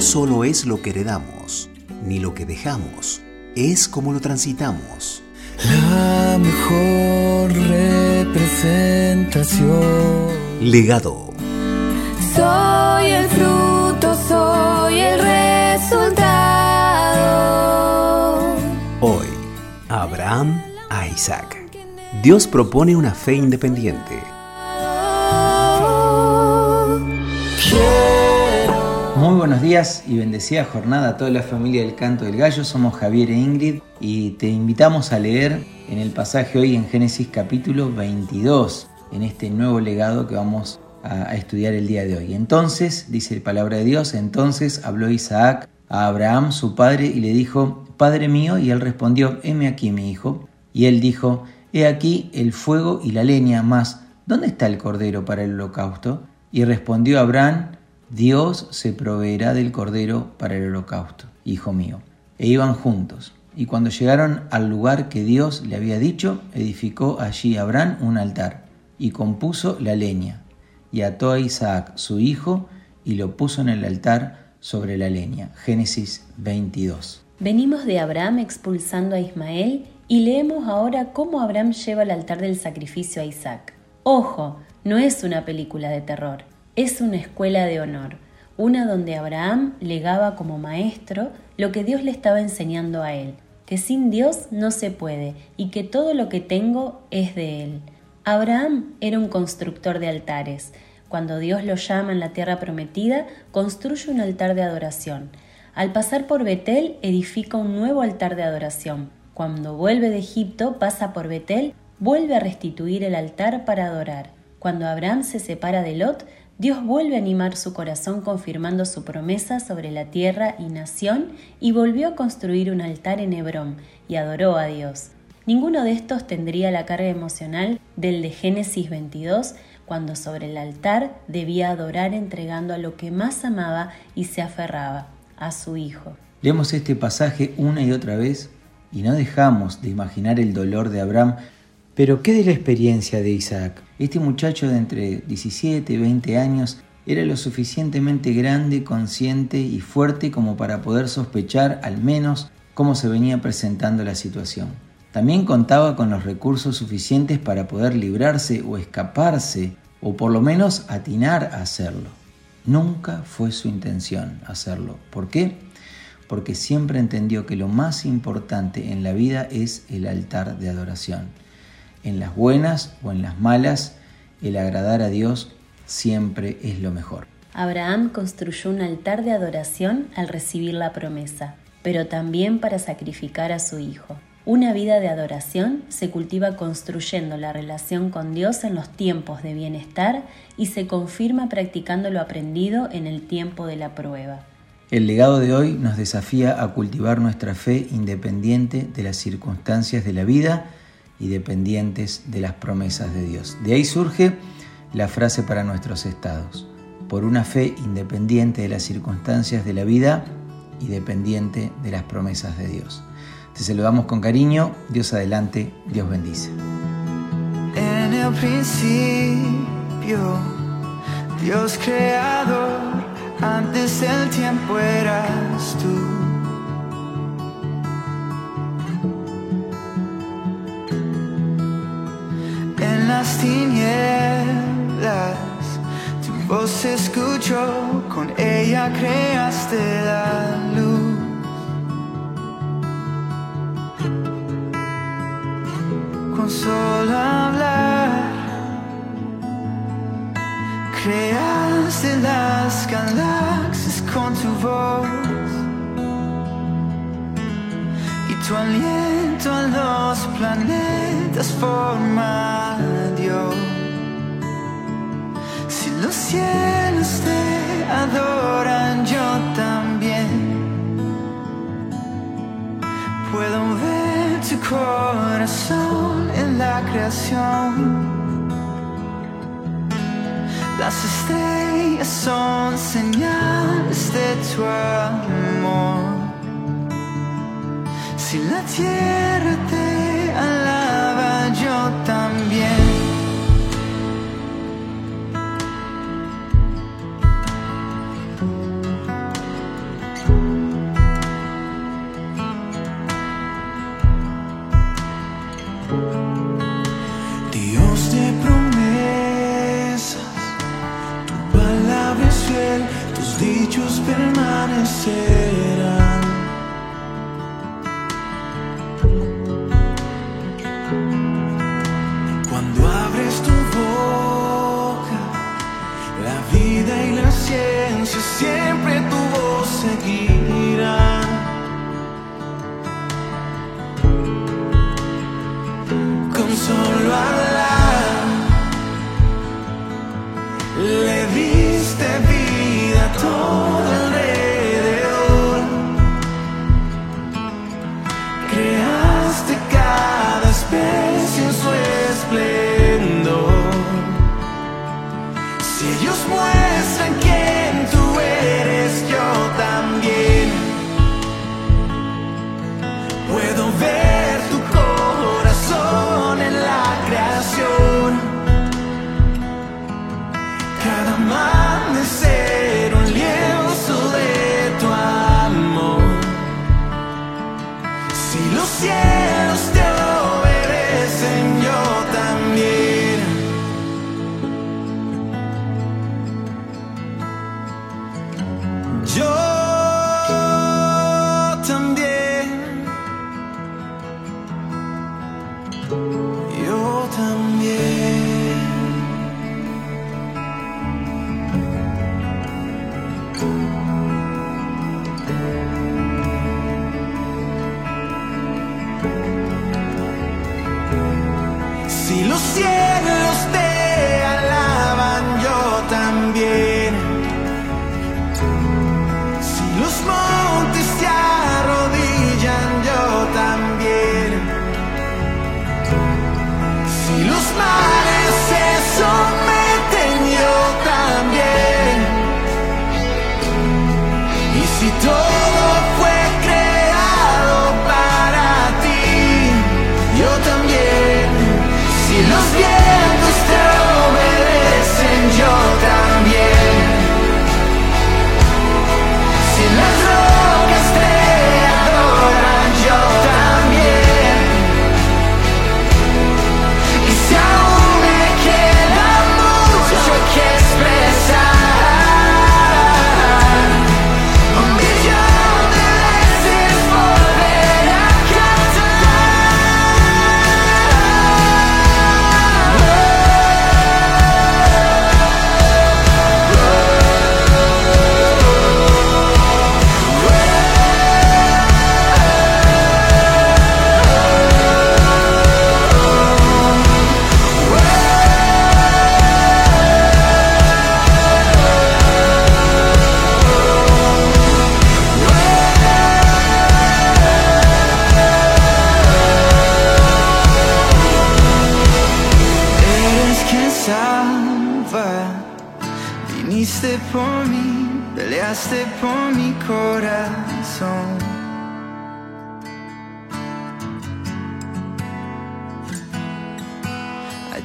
no solo es lo que heredamos, ni lo que dejamos, es como lo transitamos. La mejor representación. Legado. Soy el fruto, soy el resultado. Hoy, Abraham a Isaac. Dios propone una fe independiente. Muy buenos días y bendecida jornada a toda la familia del Canto del Gallo. Somos Javier e Ingrid y te invitamos a leer en el pasaje hoy en Génesis capítulo 22, en este nuevo legado que vamos a, estudiar el día de hoy. Entonces, dice la palabra de Dios, entonces habló Isaac a Abraham, su padre, y le dijo, Padre mío, y él respondió, heme aquí mi hijo. Y él dijo, he aquí el fuego y la leña, mas, ¿dónde está el cordero para el holocausto? Y respondió Abraham, Dios se proveerá del cordero para el holocausto, hijo mío. E iban juntos. Y cuando llegaron al lugar que Dios le había dicho, edificó allí Abraham un altar, y compuso la leña, y ató a Isaac su hijo, y lo puso en el altar sobre la leña. Génesis 22. Venimos de Abraham expulsando a Ismael y leemos ahora cómo Abraham lleva al altar del sacrificio a Isaac. Ojo, no es una película de terror es una escuela de honor, una donde Abraham legaba como maestro lo que Dios le estaba enseñando a él, que sin Dios no se puede y que todo lo que tengo es de él. Abraham era un constructor de altares. Cuando Dios lo llama en la tierra prometida, construye un altar de adoración. Al pasar por Betel, edifica un nuevo altar de adoración. Cuando vuelve de Egipto, pasa por Betel, vuelve a restituir el altar para adorar. Cuando Abraham se separa de Lot, Dios vuelve a animar su corazón confirmando su promesa sobre la tierra y nación y volvió a construir un altar en Hebrón y adoró a Dios. Ninguno de estos tendría la carga emocional del de Génesis 22, cuando sobre el altar debía adorar entregando a lo que más amaba y se aferraba, a su hijo. Leemos este pasaje una y otra vez y no dejamos de imaginar el dolor de Abraham pero ¿qué de la experiencia de Isaac? Este muchacho de entre 17 y 20 años era lo suficientemente grande, consciente y fuerte como para poder sospechar al menos cómo se venía presentando la situación. También contaba con los recursos suficientes para poder librarse o escaparse o por lo menos atinar a hacerlo. Nunca fue su intención hacerlo. ¿Por qué? Porque siempre entendió que lo más importante en la vida es el altar de adoración en las buenas o en las malas, el agradar a Dios siempre es lo mejor. Abraham construyó un altar de adoración al recibir la promesa, pero también para sacrificar a su hijo. Una vida de adoración se cultiva construyendo la relación con Dios en los tiempos de bienestar y se confirma practicando lo aprendido en el tiempo de la prueba. El legado de hoy nos desafía a cultivar nuestra fe independiente de las circunstancias de la vida y dependientes de las promesas de Dios. De ahí surge la frase para nuestros estados, por una fe independiente de las circunstancias de la vida y dependiente de las promesas de Dios. Te saludamos con cariño, Dios adelante, Dios bendice. En el principio, Dios creador, antes tiempo eras tú las tinieblas, tu voz se escuchó, con ella creaste la luz. Con solo hablar, creaste las galaxias con tu voz. Tu aliento a los planetas forma si los cielos te adoran, yo también puedo ver tu corazón en la creación. Las estrellas son señales de tu amor. Si la tierra te alaba, yo también. Dios de promesas, tu palabra es fiel, tus dichos permanecerán. solo a Y si todo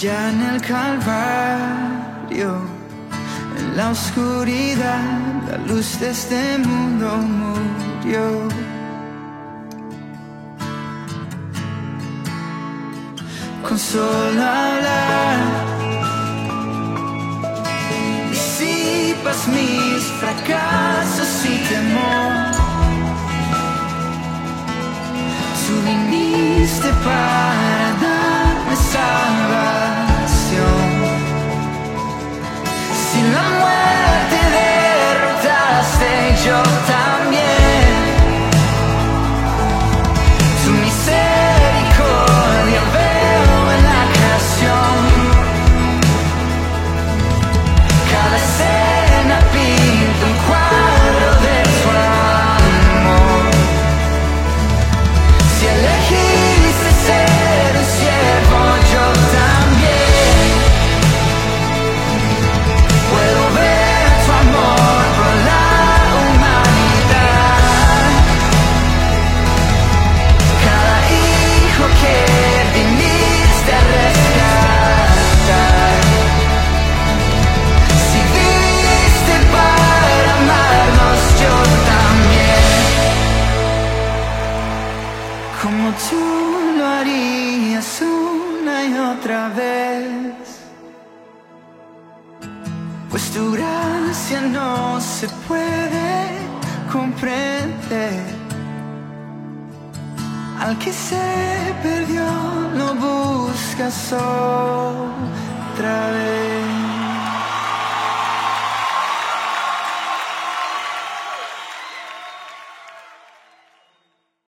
ya en el calvario, en la oscuridad, la luz de este mundo murió. Con solo hablar, disipas mis fracasos y temor. Tú viniste para comprende. Al que se perdió no buscas otra vez.